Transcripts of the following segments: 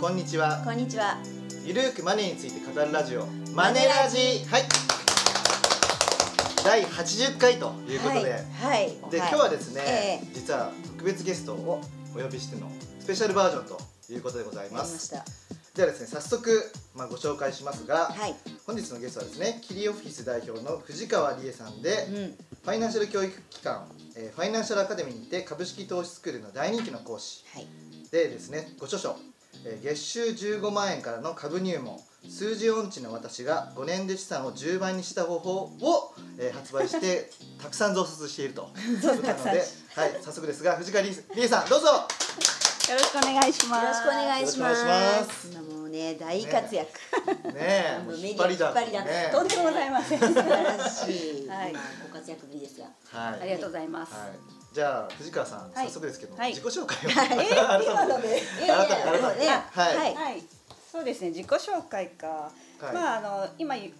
こんにちはこんにちは。ゆるーくマネーについて語るラジオマネラジはい第80回ということで、はい。はい。で、はい今日はですね、ええ実は特別ゲストをお呼びしてのスペシャルバージョンということでございまますした。ではですね早速、まあ、ご紹介しますが、はい。本日のゲストはですねキリオフィス代表の藤川理恵さんで、うん。ファイナンシャル教育機関、えーファイナンシャルアカデミーにて株式投資スクールの大人気の講師はい。でですねご著書、えー月収15万円からの株入門数字音痴の私が5年で資産を10倍にした方法を、えー発売して たくさん増刷しているということなので、はい、早速ですが藤川理恵さんどうぞよろしくお願いします。よろしくお願いします。もうね大活躍。ねえ もう引っ張りだこメディア引っ張りだねとんでもございません。素晴らしい。はい今ご活躍ぶりですが。はいありがとうございます。はい、じゃあ藤川さん、はい。早速ですけど、はい。自己紹介を、えー、今ので。はい。はい。はい。そうですね。自己紹介か。はい。まああの今言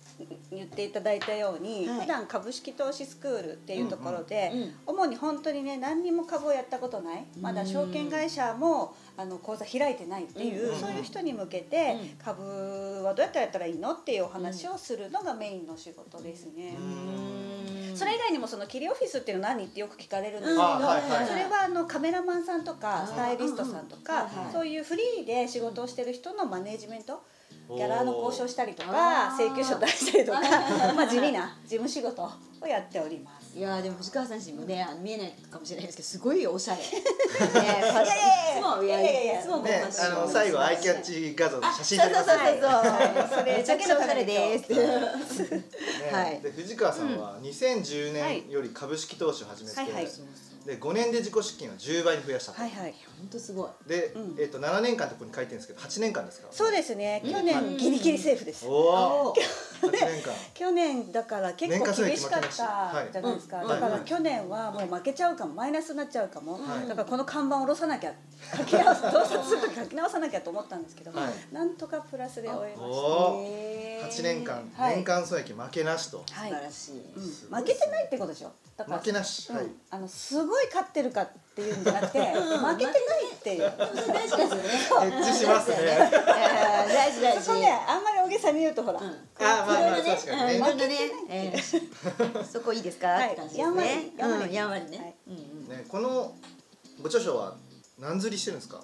言っていただいたように、はい。普段株式投資スクールっていうところで、うんうん主に本当にね何にも株をやったことない、まだ証券会社もあの口座開いてないっていう、うんそういう人に向けて、うん。株はどうやってやったらいいのっていうお話をするのがメインの仕事ですね。うんそれ以外にもそのキリオフィスっていうのは何ってよく聞かれるんですけど、それはあのカメラマンさんとかあスタイリストさんとかそういうフリーで仕事をしてる人のマネージメントギャラの交渉したりとか請求書出したりとかまあ地味な事務仕事をやっております。いやーでも藤川さん氏もねあの見えないかもしれないですけどすごいおしゃれ。ねファッいつもいやいやいやいつもねあの最後アイキャッチ画像の写真そうそうそうそう。ね。そう。それめちゃくちゃおしゃれです。はい。で藤川さんは2010年より株式投資を始めて、はいはい。で5年で自己資金を10倍に増やしたと、はいはい。本当すごい。で、うん。えっと7年間ってここに書いてるんですけど8年間ですか？そうですね。去うん。年ギリギリセーフです。おおお8年間。去年だから結構厳しかったじゃないですか、はいだからはい。去年はもう負けちゃうかもマイナスになっちゃうかも、はい。だからこの看板を下ろさなきゃ書き直す洞察する時書き直さなきゃと思ったんですけど、はい。なんとかプラスで終えましおおへー。8年間、はい。年間損益負けなしと。た、はい。素晴らしい。うん。すごい負けてないってことでしょ。だから負けなし、あのすごい勝ってるかっていうんじゃなくて負けてないっていう。大事ですよね。エッチしますね。大事大事。そこねあんまり大げさに言うとほら、うん。あまあまあ確かにね。うんいろんなね、えーそこいいですか、はいって感じでね。やんわりうんやんわりはい。ね。うんうん。ねこのご著書は何釣りしてるんですか、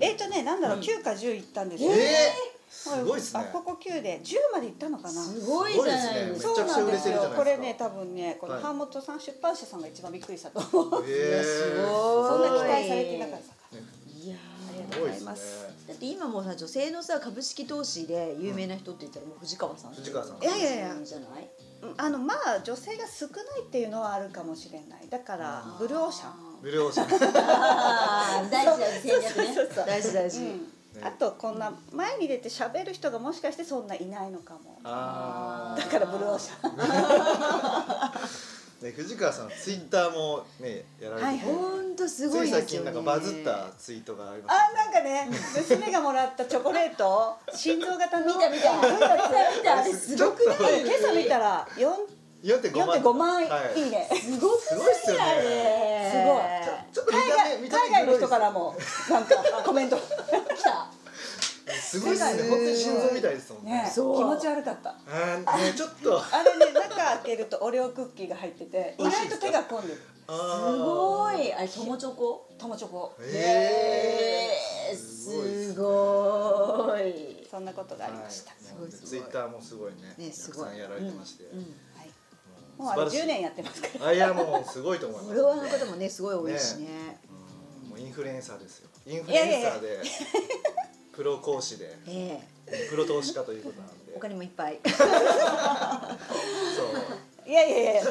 えっ、とねなんだろう、9か10いったんですよ、えー、すごいですね。あここ9で10までいったのかな？すごいじゃないですか。めちゃくちゃ売れてるじゃないですか。これね多分ねこのはい。版元さん、出版社さんが一番びっくりしたと思うえー、すごい。そんな期待されてなかったかいやありがすごいですね。とうございますだって今もうさ女性のさ株式投資で有名な人って言ったらもう藤川さん。藤川さん。いやいやいや。じゃない。うんあのまあ女性が少ないっていうのはあるかもしれない。だからブルーオーシャン。ブルーオーシャン。大事大事戦略ね。そうそうそう。大事大事。うんあとこんな前に出て喋る人がもしかしてそんないないのかも。あだからブルーオーシャン。ー ね藤川さんツイッターもねやられてて、本当すごついいですよね。最近なんかバズったツイートがありましあなんかね娘がもらったチョコレート 心臓型の見た見た見た見たあれすごくない。今朝見たら4た4.5万。4.5万い。いはい、ね、すごくすごいっすよね。すごい。ちょっと見た目見た目海外の人からもなんかコメント。すごいっすね。本当に心臓みたいですもんね。ね。気持ち悪かった。あちょっと。あれね中開けるとオレオクッキーが入ってて意外と手が込んでる。あすごい。あれ友チョコ？友チョコ。えー、すごい。そんなことがありました、はい。ごいすごい。ツイッターもすごいね。ねすごい。たくさんやられてまして、うんうん。はい、もうあれ素晴らしい。10年やってますから。あいやもうすごいと思います、フォの方もねすごい多いしね。うん。もうインフルエンサーですよ。インフルエンサーでプロ講師でええ。プロ投資家ということなんで。他にもいっぱい。そう。いやいやいや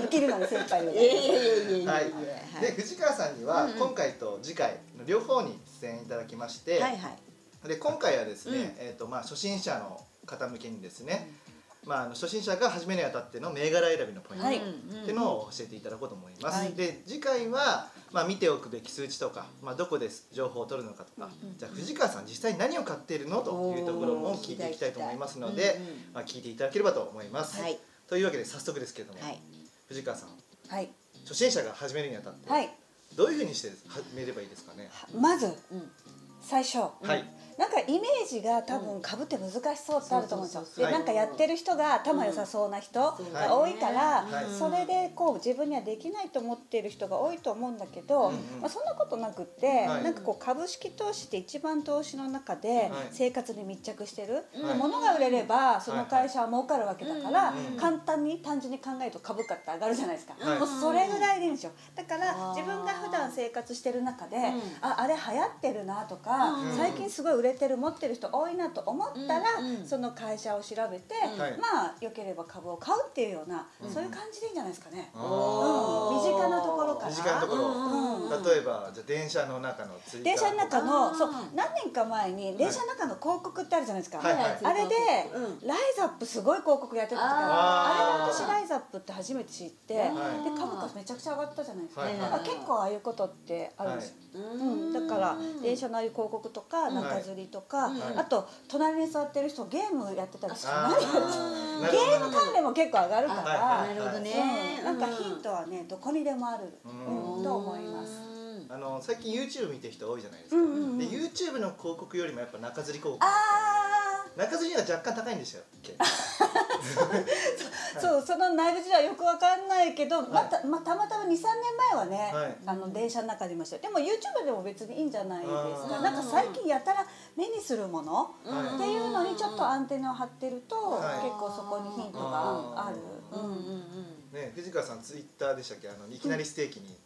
生きるのに精一杯でいやいやいやいやいや。はい。はいで藤川さんにはうんうん。今回と次回の両方に出演いただきまして、はいはい。で今回はですね、うん。えーとまあ、初心者の方向けにですね、まあ、あの初心者が始めるにあたっての銘柄選びのポイント、はい。っていうのを教えていただこうと思います、はい。で次回は、まあ、見ておくべき数値とか、まあ、どこで情報を取るのかとか、うんじゃあ藤川さん実際に何を買っているの？というところも聞いていきたいと思いますので、まあ、聞いていただければと思います、はい。というわけで早速ですけれども、はい。藤川さんはい。初心者が始めるにあたって、はい。どういうふうにして始めればいいですかね？まずうん。最初、はいなんかイメージが多分株って難しそうってあると思うんですよ。でなんかやってる人が頭良さそうな人うん。が多いから、はい。それでこう自分にはできないと思っている人が多いと思うんだけど、まあ、そんなことなくって、はい。なんかこう株式投資って一番投資の中ではい。生活に密着してる、はい。物が売れればその会社は儲かるわけだから、うん簡単に単純に考えると株価って上がるじゃないですか、はい。もうそれぐらいでいいんですよ。だから自分が普段生活してる中で、ん。ああれ流行ってるなとか、うん。最近すごい売れてる持ってる人多いなと思ったら、うんうん。その会社を調べて、はい。まあ良ければ株を買うっていうような、うん。そういう感じでいいんじゃないですかね。あうん。身近なところから。身近なところ、うん。例えばじゃあ電車の中のツイッター電車の中のそう何年か前に電車の中の広告ってあるじゃないですか、はいはい。あれで、うん。ライザップすごい広告やってたからあれで私ライザップって初めて知って、はい。で株価めちゃくちゃ上がったじゃないですか、はいだから結構ああいうことってあるんですよ、うん、だから電車のああいう広告とか中吊りとか、はいあと隣に座ってる人ゲームやってたりす。るあ何やゲーム関連も結構上がるから、はいなるほどね。うん、なんかヒントはねどこにでもある、うん。うんと思います。あの最近 YouTube 見てる人多いじゃないですか、うんうんうん。で YouTube の広告よりもやっぱ中吊り広告あ中吊りが若干高いんですよ そうその内部事情はよくわかんないけど、またまあ、たまたま23年前はね、はい。あの電車の中でいましたよでも YouTube でも別にいいんじゃないですか。なんか最近やたら目にするものはい。っていうのにちょっとアンテナを張ってると、はい。結構そこにヒントがある、うんうんうん。ね藤川さんツイッターでしたっけ？あのいきなりステーキに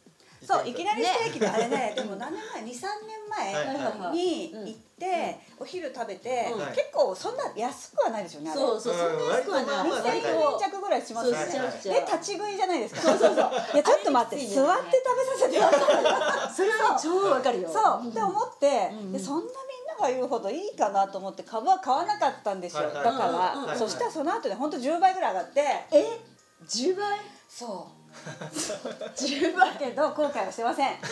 そういきなりりステーキってあれね でも何年前23はい年前に行って、お昼食べて、うん。結構そんな安くはないですよねあれ。そうそうそんな安くはない。2000円弱ぐらいしますよね。で立ち食いじゃないですか。そうそう。そういやちょっと待って座って食べさせてよ それはね超わかるよ。そうって思って、そんなみんなが言うほどいいかなと思って株は買わなかったんですよ、だから、そしたらその後で本当10倍ぐらい上がって。え？10倍？そう10倍だけど後悔はしてません。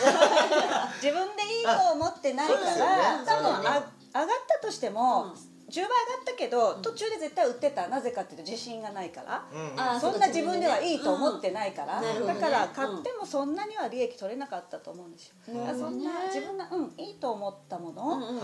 自分でいいと思ってないから、ね。多分ね。上がったとしても、うん。10倍上がったけど途中で絶対売ってた。なぜかっていうと自信がないから。うん。うんそんな自分ではいいと思ってないから、うん。ねだから買ってもそんなには利益取れなかったと思うんですよ、うん。そんな自分がうんいいと思ったものを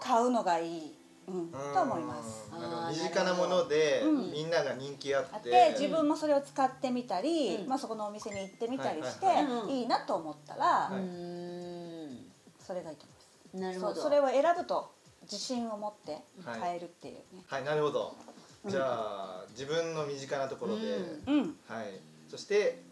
買うのがいい、うん、と思います。身近なものでうん。みんなが人気あって、で自分もそれを使ってみたり、うん。まあ、そこのお店に行ってみたりして、はいはいなと思ったら、それがいいと思います。なるほど。そうそれを選ぶと自信を持って買えるっていうね、はい。なるほど。じゃあ自分の身近なところで、はい。そして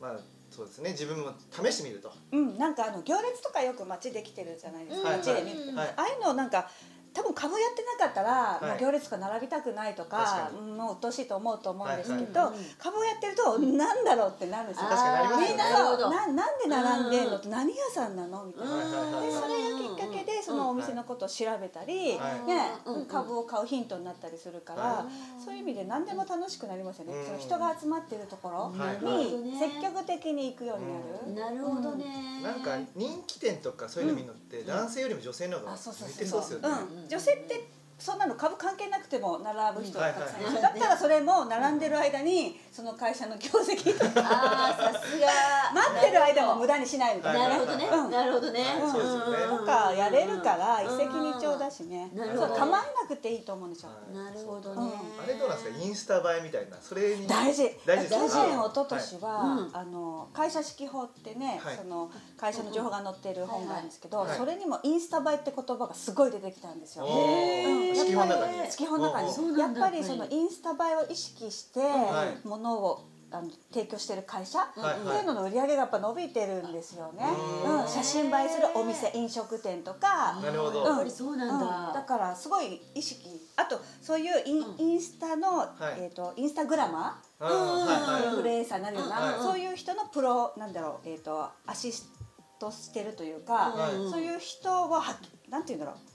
まあそうですね。自分も試してみると。うん、なんかあの行列とかよく街できてるじゃないですか、はい街で見るああいうのなんか多分株やってなかったら、い。まあ、行列とか並びたくないとか確かに。うんもうしいと思うと思うんですけど、はい株をやってるとなんだろうってなるんですよ確かになりますよね。みんななるほど。そうななんで並んでんのって何屋さんなの？みたいな。でそれがきっかけでそのお店のことを調べたり、はい。ね株を買うヒントになったりするから、はそういう意味で何でも楽しくなりますよね、うん。その人が集まってるところはいに積極的に行くようになる、なるほどね。なんか人気店とかそういうの見るのって、男性よりも女性の方が向いてそうですよね、うん、女性ってそんなの株関係なくても並ぶ人がたくさんいる、だったらそれも並んでる間にその会社の業績とかあーさすが。待ってる間も無駄にしないみたいな、なるほどね。うん。なるほどね。はいそうですよね。とかやれるから一石二鳥だしね、なるほど。そう構えなくていいと思うんですよ、はい。なるほどね。あれどうなんですか？インスタ映えみたいな。それに大事。大事です去か年一昨年は、あの会社指揮法ってね、はい。その会社の情報が載ってる本があるんですけど、はいはい。それにもインスタ映えって言葉がすごい出てきたんですよ。おー。うん。指揮本の中に。やっぱり指揮本の中に。やっぱりそのインスタ映えを意識してはいものをあの提供してる会社ってはい。いうのの売り上げがやっぱ伸びてるんですよね。うん。うん、写真映えするお店飲食店とか。なるほど。やっぱりそうなんだ、うん、だからすごい意識あとそういうイン,、うん。インスタの、い。えー、とインスタグラマーインフルエンサーになるような、はいそういう人のプロなんだろう、えー、とアシストしてるというか、はい。そういう人をはなんて言うんだろう。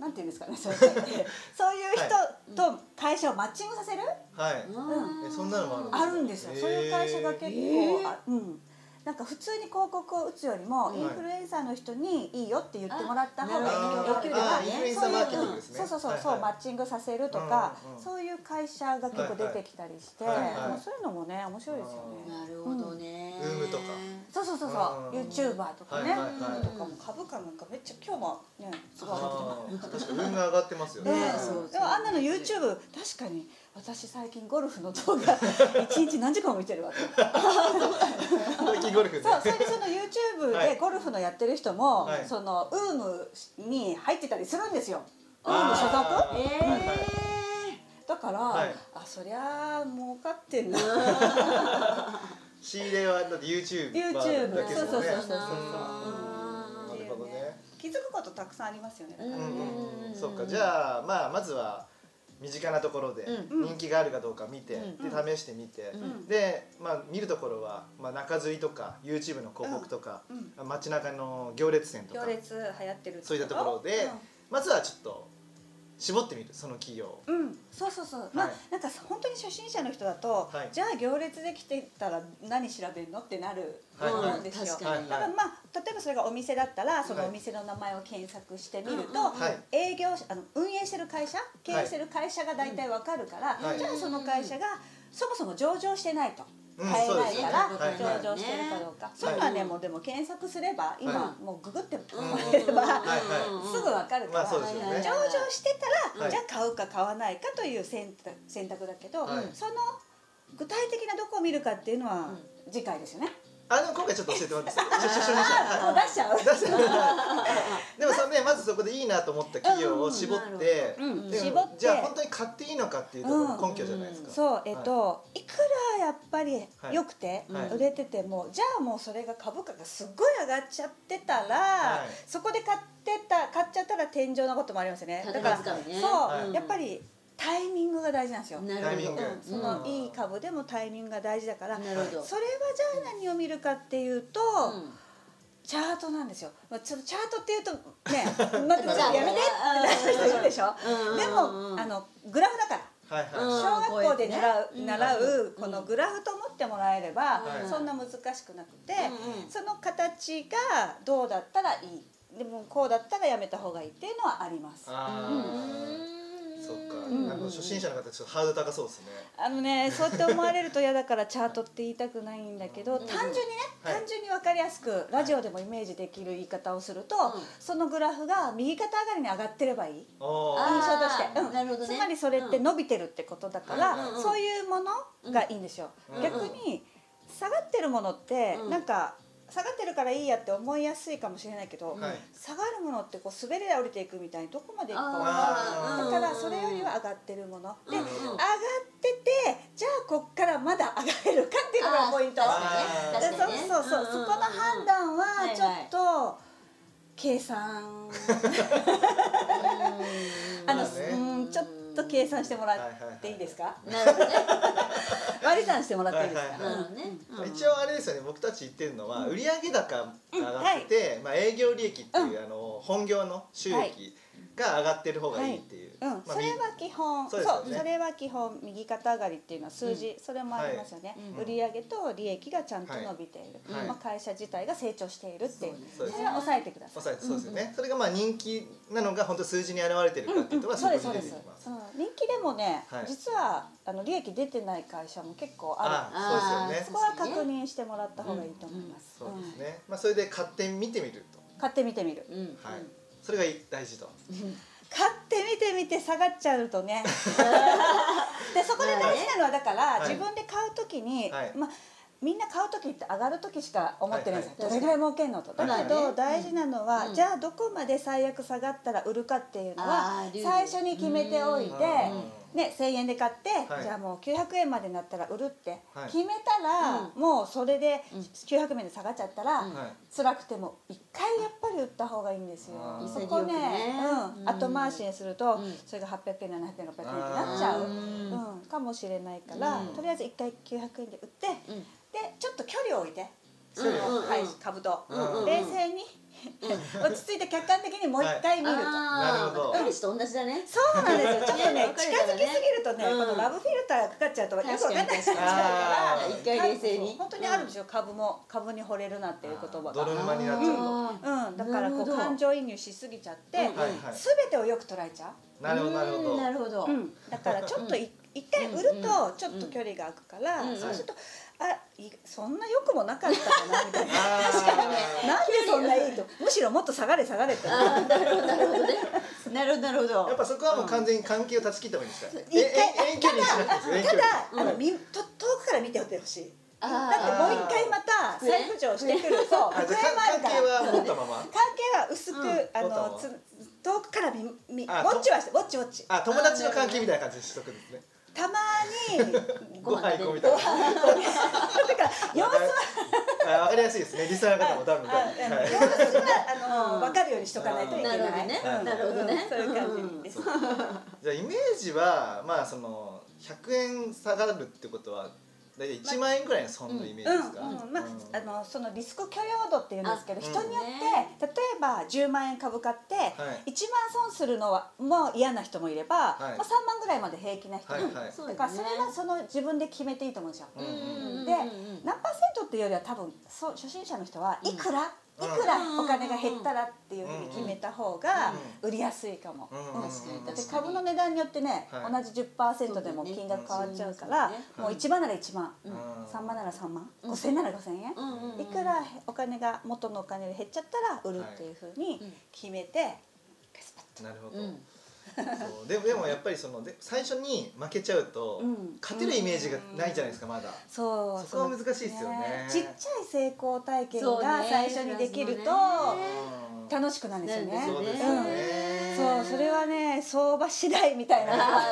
なんて言うんですかね そういう人と会社をマッチングさせる、はい。うん。えそんなのもあるんですかあるんですよ、そういう会社が結構、へー。あうんなんか普通に広告を打つよりも、うんインフルエンサーの人にいいよって言ってもらった方があなるほどできるあからーインフルエンサーマーケティングですね。そうそうそう、そうマッチングさせるとか、うんうんそういう会社が結構出てきたりして、そういうのもね面白いですよね。なるほどね、うん。ウームとかそうそうそうそうそううん。YouTuber とかね、はいはいはいとかも株価なん。かめっちゃ今日もねすごい上がってあー確かに運が上がってますよねねねそうでもあん。なの YouTube 確かに私最近ゴルフの動画 一日何時間も見てるわけ。最近ゴルフね。そうそれでその YouTube はい。でゴルフのやってる人も、はい。そのウームに入ってたりするんですよ。ウーム所属？えはいはい。だから、はい。あそりゃあ儲かってんな。仕入れはだって YouTube YouTube だけですもんね。そうそうそうそううん。なるほどね。気づくことたくさんありますよねだからうんねうんうん。そっか。じゃあまあまずは身近なところでうん。人気があるかどうか見て、うん。で試してみて、うん。で、まあ、見るところは、まあ、中吊りとか YouTube の広告とか、うん。街中の行列店とか行列流行ってるそういったところで、まずはちょっと絞ってみるその企業。を。うん、うんそうそうそう、まあはい。なんか本当に初心者の人だと、はい。じゃあ行列できてたら何調べるのってなるとはい思うんですよ、確かに。だからまあ例えばそれがお店だったらそのはいお店の名前を検索してみると、はい。営業あの運営してる会社経営してる会社が大体わかるから、はい。じゃあその会社がそもそも上場してないと。うん買えないから上場してるかどうか、そういうのはねもうでも検索すれば今はもうググってもうんらえればすぐわかるから、上場してたら、はい。じゃあ買うか買わないかという選択選択だけど、はい。その具体的などこを見るかっていうのは次回ですよね。あでも今回ちょっと教えてもらっていいですか初初初あもうはい 出しちゃう。でもそのねまずそこでいいなと思った企業を絞って、うんじゃあ本当に買っていいのかっていうところの根拠じゃないですか、そうえっと、い、くらやっぱりはい良くてはい。売れてても、じゃあもうそれが株価がすっごい上がっちゃってたら、はい。そこで買ってた買っちゃったら天井のこともありますよね。だからそう、はい。やっぱりタイミングが大事なんですよ。なるほど。うん。そのいい株でもタイミングが大事だから、なるほど。それはじゃあ何を見るかっていうと、うん。チャートなんですよ。まあちょっとチャートっていうとね、待ってくださいやめてうん。ってなる人いるでしょ？うん。でもあのグラフだから。はいはい、うん。小学校で習う,、うん習ううん。このグラフと思ってもらえれば、はい。そんな難しくなくて、うんうん。その形がどうだったらいい。でもこうだったらやめた方がいいっていうのはあります。あうん。あそっか、ん。あの初心者の方ちょっとハードル高そうですね。あのねそうやって思われると嫌だからチャートって言いたくないんだけど、単純にね、はい。単純に分かりやすくラジオでもイメージできる言い方をすると、うん。そのグラフが右肩上がりに上がってればいい。印象として、うん。なるほどね。つまりそれって伸びてるってことだから、うんうんそういうものがいいんですよ、うん。逆に下がってるものって、うん。なんか下がってるからいいやって思いやすいかもしれないけど、はい。下がるものってこう滑り台降りていくみたいにどこまでいくかわあー。かんない。だからそれよりは上がってるもの、でうん。上がっててじゃあこっからまだ上がれるかっていうのがポイント。ね。そうそうそう、んんん。そこの判断はちょっと計算あの、まあね。うんちょっと計算してもらっていいですか、なるほどね割り算してもらっていいですか、はいはいなるほどね。うん。一応あれですよね。僕たち言ってるのは売上高が上がってて、まあ、営業利益っていう、あの本業の収益が上がってる方がいいっていう、うん、まあそれは基本、そううそですよね。それは基本右肩上がりっていうのは数字、それもありますよね、はい。売上と利益がちゃんと伸びている、はい。まあ、会社自体が成長しているっていう。それは抑えてください。抑えてそうですよね、それがまあ人気なのが本当数字に表れてるかっていうとはそうそこですそうです。に出てきます、うん、人気でもね、はい。実はあの利益出てない会社も結構ある。あそうですよね。そこは確認してもらった方がいいと思います、そうですうんね、まあ、それで買ってみてみると、買ってみてみる。うん。はい、それが大事と、買ってみてみて下がっちゃうとね。でそこで大事なのはだから、はい自分で買う時に、はい。まあみんな買う時って上がる時しか思ってないんですよ、はい。はいどれぐらい儲けんのと。だけど、はい。大事なのは、うん。じゃあどこまで最悪下がったら売るかっていうのは最初に決めておいて、うんね、1,000円で買って、はい。じゃあもう900円までになったら売るってはい。決めたら、もうそれでうん。900円で下がっちゃったら、うん。はい。辛くても一回やっぱり売った方がいいんですよ。そこねうん、うん。後回しにすると、うん。それが800円700円600円ってなっちゃう、ううん。んかもしれないから、うん。とりあえず一回900円で売って、うん。でちょっと距離を置いてそうんの、うん株と、うんうん。冷静に落ち着いて客観的にもう一回見ると。なるほど。彼氏と同じだね。そうなんですよ。ちょっとね ね近づきすぎるとね、うん。このラブフィルターがかかっちゃうとよくわかんない確かに確かに。あー。一回冷静に。本当にあるんですよ。株も株に惚れるなっていう言葉が。泥沼になっちゃううん、だからこう感情移入しすぎちゃって、うん。はいはい。すべてをよく捉えちゃなるほどなるほど。うんなるほど。う。うん、だからちょっとい一回売るとちょっと距離が空くから、うん。そうすると、あいそんな良くもなかったかなみたいな。あー。そんないいとむしろもっと下がれ下がれって。あーなるほどなるほどね。なるほどなるほど。やっぱそこはもう完全に関係を断ち切った方がいいんですか一回え遠距離にしなくてただ、あのみと遠くから見てほしい。あだってもう一回また再浮上してくるそう関係は持ったまま。関係は薄く、うん。あのつ遠くから見見ウォあッチはしてウォッチウォッチ。あ友達の関係みたいな感じにしとくんですねたまにご飯行こうみたいなだから様子はあわかりやすいですね。リスナーの方も多分はい。様子はあのかるようにしとかないといけない。なるほどねうん。なるほどね。うんそういう感じです、じゃあイメージはまあその100円下がるってことは大体1万円ぐらいの損のイメージですか、うんうんまあうん。あのそのリスク許容度っていうんですけどあ人によって、ね例えば10万円株買って、はい。1万損するのはもう嫌な人もいれば、はい。まあ、3万ぐらいまで平気な人。もいる、はい。はいそうだからそれはその自分で決めていいと思うんですよ。で何パーセントっていうよりは多分そう初心者の人はいくら、いくらお金が減ったらっていうふうに決めた方が売りやすいかも。だって株の値段によってね、はい。同じ10%でも金額変わっちゃうから、もう1万なら1万、うん。3万なら3万、5000なら5000円、いくらお金が元のお金で減っちゃったら売るっていうふうに決めて、スパッとなるほど、でもでもやっぱりそので最初に負けちゃうと、うん。勝てるイメージがないじゃないですかまだ、そう。そこは難しいですよね。ちっちゃい成功体験が最初にできると楽しくなるんですよね。そうですよね、そうそれはね相場次第みたいな。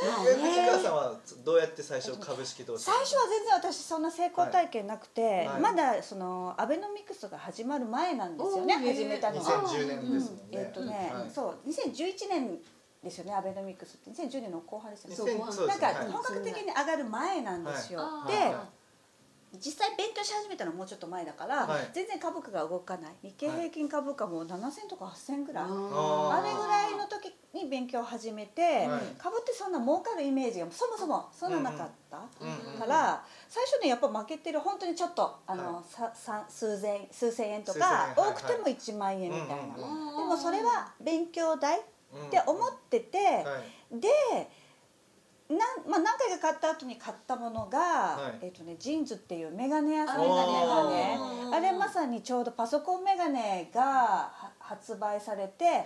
え藤川さんはどうやって最初株式投資最初は全然私そんな成功体験なくて、はい。まだそのアベノミクスが始まる前なんですよね始めたのが。2010年ですもんね、えっ、とね、はい。そう2011年ですよねアベノミクスって。2010年の後半ですよね。そう2000そうですね。はいなんか本格的に上がる前なんですよ。で、はい。はい実際勉強し始めたのはもうちょっと前だから、はい。全然株価が動かない。日経平均株価も7000とか8000ぐらい、ああれぐらいの時に勉強を始めて、はい。株ってそんな儲かるイメージがそもそもそんななかった、うんうんから最初ねやっぱ負けてる本当にちょっとあの、はささ数千数千円と数か、多くても1万円みたいな、でもそれは勉強代っうんて思ってて、はい。でなんまあ、何回か買った後に買ったものが、はい。えっとね、 JINSっていうメガネ屋さん。あのメガおネー。あれまさにちょうどパソコンメガネがは発売されて、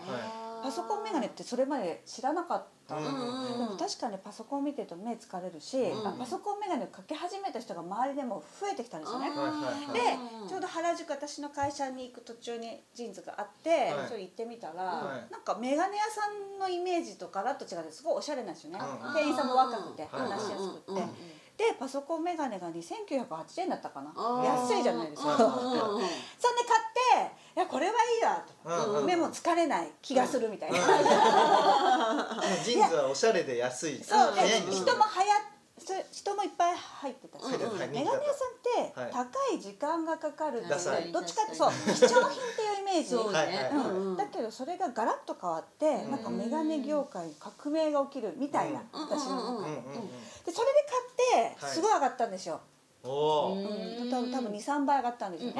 パソコンメガネってそれまで知らなかった、うんでも確かにパソコン見てると目疲れるし、うんあパソコンメガネをかけ始めた人が周りでも増えてきたんですよね。でちょうど原宿私の会社に行く途中に JINSがあって、はい。ちょっと行ってみたら、はい。なんかメガネ屋さんのイメージとガラッと違ってすごいおしゃれなんですよね、うん店員さんも若くてはい話しやすくって、でパソコンメガネが2980円だったかな。安いじゃないですか、うん そんで買っていやこれはいいやと、うんうん目も疲れない気がするみたいな、ジーンズはおしゃれで安い。そうで早いんですよ。人も早っそ人もいっぱい入ってた。し、入ってた。はいメガネ屋さんってはい。高い時間がかかるっていどっちかってそう貴重品っていうイメージ。ね。はいうんだけどそれがガラッと変わって、んなんかメガネ業界に革命が起きるみたいな、うん私の中うんうんうんでそれで買ってはい。すごい上がったんですよ、うん。うん、多分多分23倍上がったんですよね、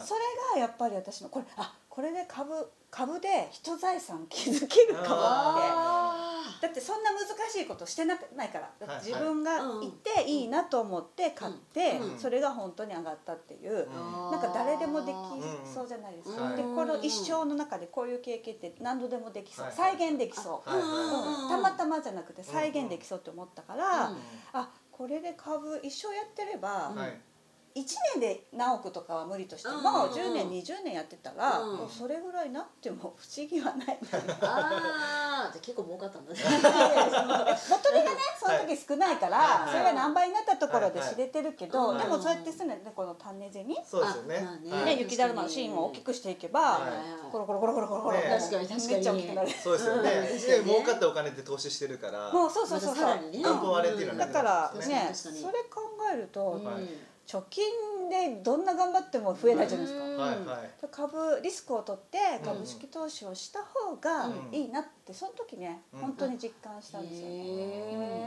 それがやっぱり私のこれあこれで株株で人財産築けるかもって。あだってそんな難しいことしてなくないから。自分がはいい。ていいなと思って買って、うん。それが本当に上がったっていう、ーなんか誰でもできそうじゃないですか、うん。でこの一生の中でこういう経験って何度でもできそう、はい再現できそう、たまたまじゃなくて再現できそうって思ったから、うん。あこれで株一生やってれば、はい。1年で何億とかは無理としても、うん10年20年やってたら、うん。もうそれぐらいになっても不思議はない。みたいな。あーじゃあ結構儲かったんだね。元手がねその時少ないから、はい。それが何倍になったところではい。知れてるけど、はい。でもそうやってすねこの種銭そうですよね。あまあね。はい雪だるまの芯を大きくしていけば、はい。コロコロコロコロコロコロ、ね確かに確かにめっちゃ大きくなる。そうですよね、うんで儲かったお金で投資してるからもうそうそうそうそう。またさらにねだからね、それ考えると、うんはい貯金でどんな頑張っても増えないじゃないですか。うん。はいはい。株リスクを取って株式投資をした方がうん。いいなってその時ね、うん。本当に実感したんですよ。ね。へ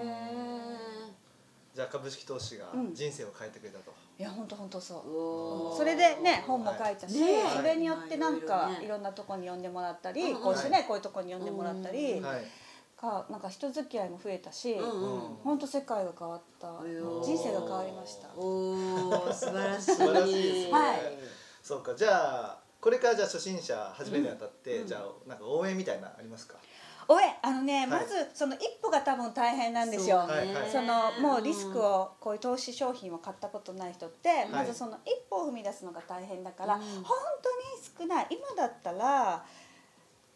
じゃあ株式投資がうん。人生を変えてくれたと、いや本当本当そう。それでね本も書いたし、ね。それによってなんかいろんなとこに呼んでもらったり、うんうん。こうしてねこういうとこに呼んでもらったり、うんはいかなんか人付き合いも増えたし、うんうん。本当世界が変わった。人生が変わりました。おお素晴らしい。素晴らしい。ですねはい。そうか。じゃあこれからじゃあ初心者始めるにあたって、うん。じゃあなんか応援みたいなのありますか、おえあのね、い。まずその一歩が多分大変なんですよ。はい。はい。そのもうリスクをこういう投資商品を買ったことない人って、まずその一歩を踏み出すのが大変だから、うん。本当に少ない。今だったら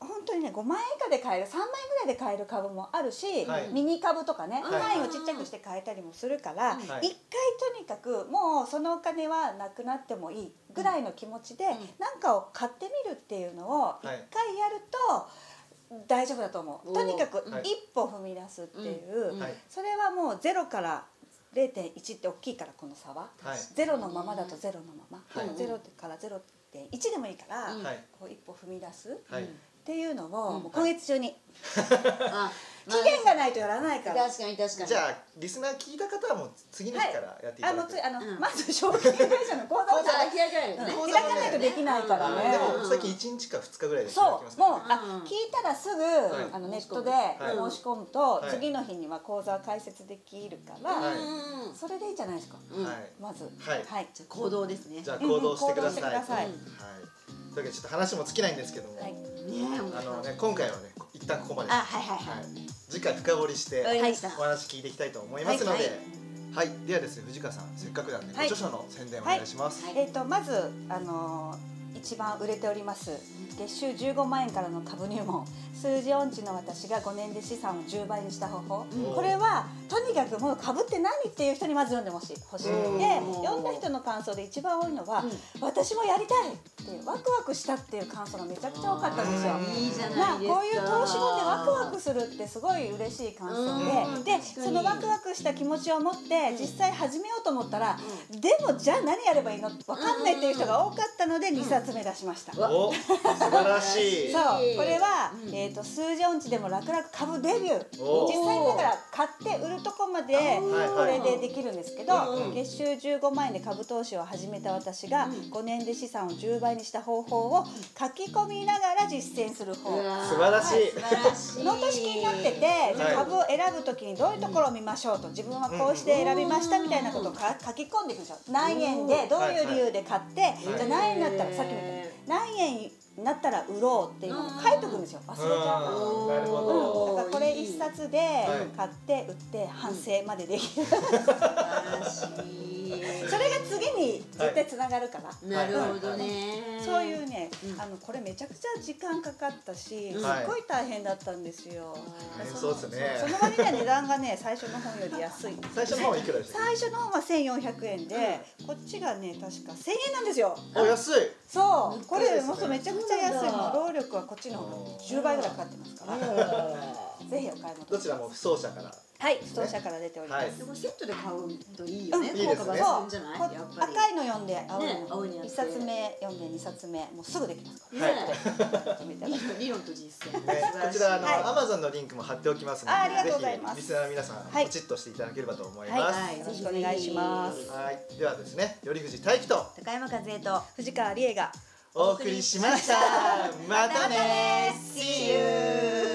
本当にね5万円以下で買える3万円ぐらいで買える株もあるし、はい。ミニ株とかね、はい。範囲をちっちゃくして買えたりもするから、はい。回とにかくもうそのお金はなくなってもいいぐらいの気持ちでん。何かを買ってみるっていうのを一回やると大丈夫だと思う。とにかくはい。一歩踏み出すっていう、それはもうゼロから0.1って大きいからこの差は。はい。ゼロのままだとゼロのまま、はい。ゼロからゼロ点1でもいいから、うん。はい。こう一歩踏み出す。っはい、ていうのを、うん。もう今月中に、あ 期限がないとやらないから。確かに確かに。じゃあリスナー聞いた方はもう次の日からやっていただく、あのつあの、うん。まず証券会社の口座を開かれるよね。うん開かないとできないからね。でうん。も最近1日か2日ぐらいでそうますもう、からねあうん。聞いたらすぐ、い。あのネットではい。申し込むと、はい。次の日には口座開設できるから、はいうん。それでいいじゃないですか、うん。はい。まず。はい。はい、じゃあ行動ですね。じゃあ行動してください、うん。うん行動してください。はいというわけでちょっと話も尽きないんですけども、はい。あのね今回はね一旦ここまで。あはいはいはい、はい。次回深掘りしてお話聞いていきたいと思いますので、ははい。ではですね藤川さんせっかくなんで、はい。ご著書の宣伝お願いします。はい。えっ、とまずあのー一番売れております。月収15万円からの株入門。数字音痴の私が5年で資産を10倍にした方法、うん。これはとにかくもう株って何っていう人にまず読んでほしい。欲しい、うん。で読んだ人の感想で一番多いのは、私もやりたいってワクワクしたっていう感想がめちゃくちゃ多かったんですよ。いいじゃまあ、ないこういう投資本でワクワクするってすごい嬉しい感想うん。で、でそのワクワクした気持ちを持って実際始めようと思ったら、でもじゃあ何やればいいの？わかんないっていう人が多かったので2冊目出しました。わお素晴らしい。そうこれは、うん。えー、と数字音痴でも楽々株デビュー。お実際にだから買って売るとこまではいこれでできるんですけど、うん月収15万円で株投資を始めた私がうん。5年で資産を10倍にした方法を書き込みながら実践する方。素晴らしい。素晴らしい。ノート式になってて、じゃ株を選ぶときにどういうところを見ましょうと自分はこうして選びましたみたいなことをか書き込んでいくんですよ。何円でどういう理由で買って、じゃあ何円になったらさっきみたいに何円になったら売ろうっていうのを書いとくんですよ。忘れちゃうから。うん。なるほうん、ど。だからこれ一冊でい。買って売って反省までできる、素晴らしい。それが次に絶対つながるから、なるほどね。そういうね、うん。あのこれめちゃくちゃ時間かかったし、すっはいごい大変だったんですよ、そうですね。その割には値段がね最初の本より安い最初の方いくらでしたっ最初の本は1400円で、こっちがね確か1000円なんですよ。け？お安い。そう。これもうめちゃくちゃ安い。そうなんだもう労力はこっちの方が10倍ぐらいかかってますから、ぜひお買い求めどちらも不走者から。はい、不当社から出ております。セットで買うといいよね。うんいいですね。効果抜群じゃない？こやっぱり。赤いの読んで青の一冊目読んで二冊目もうすぐできます。かねら。理理論と実践。ね、こちらあの、はい。アマゾンのリンクも貼っておきますので、あありがとうございます。ぜひリスナーの皆さん、はい。ポチッとしていただければと思い、ます。はい。よろしくお願いします。はい、ではですね、頼藤大樹と高山和恵と藤川理恵がお送りしました。またね。See you!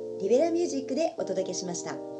リベラミュージックでお届けしました。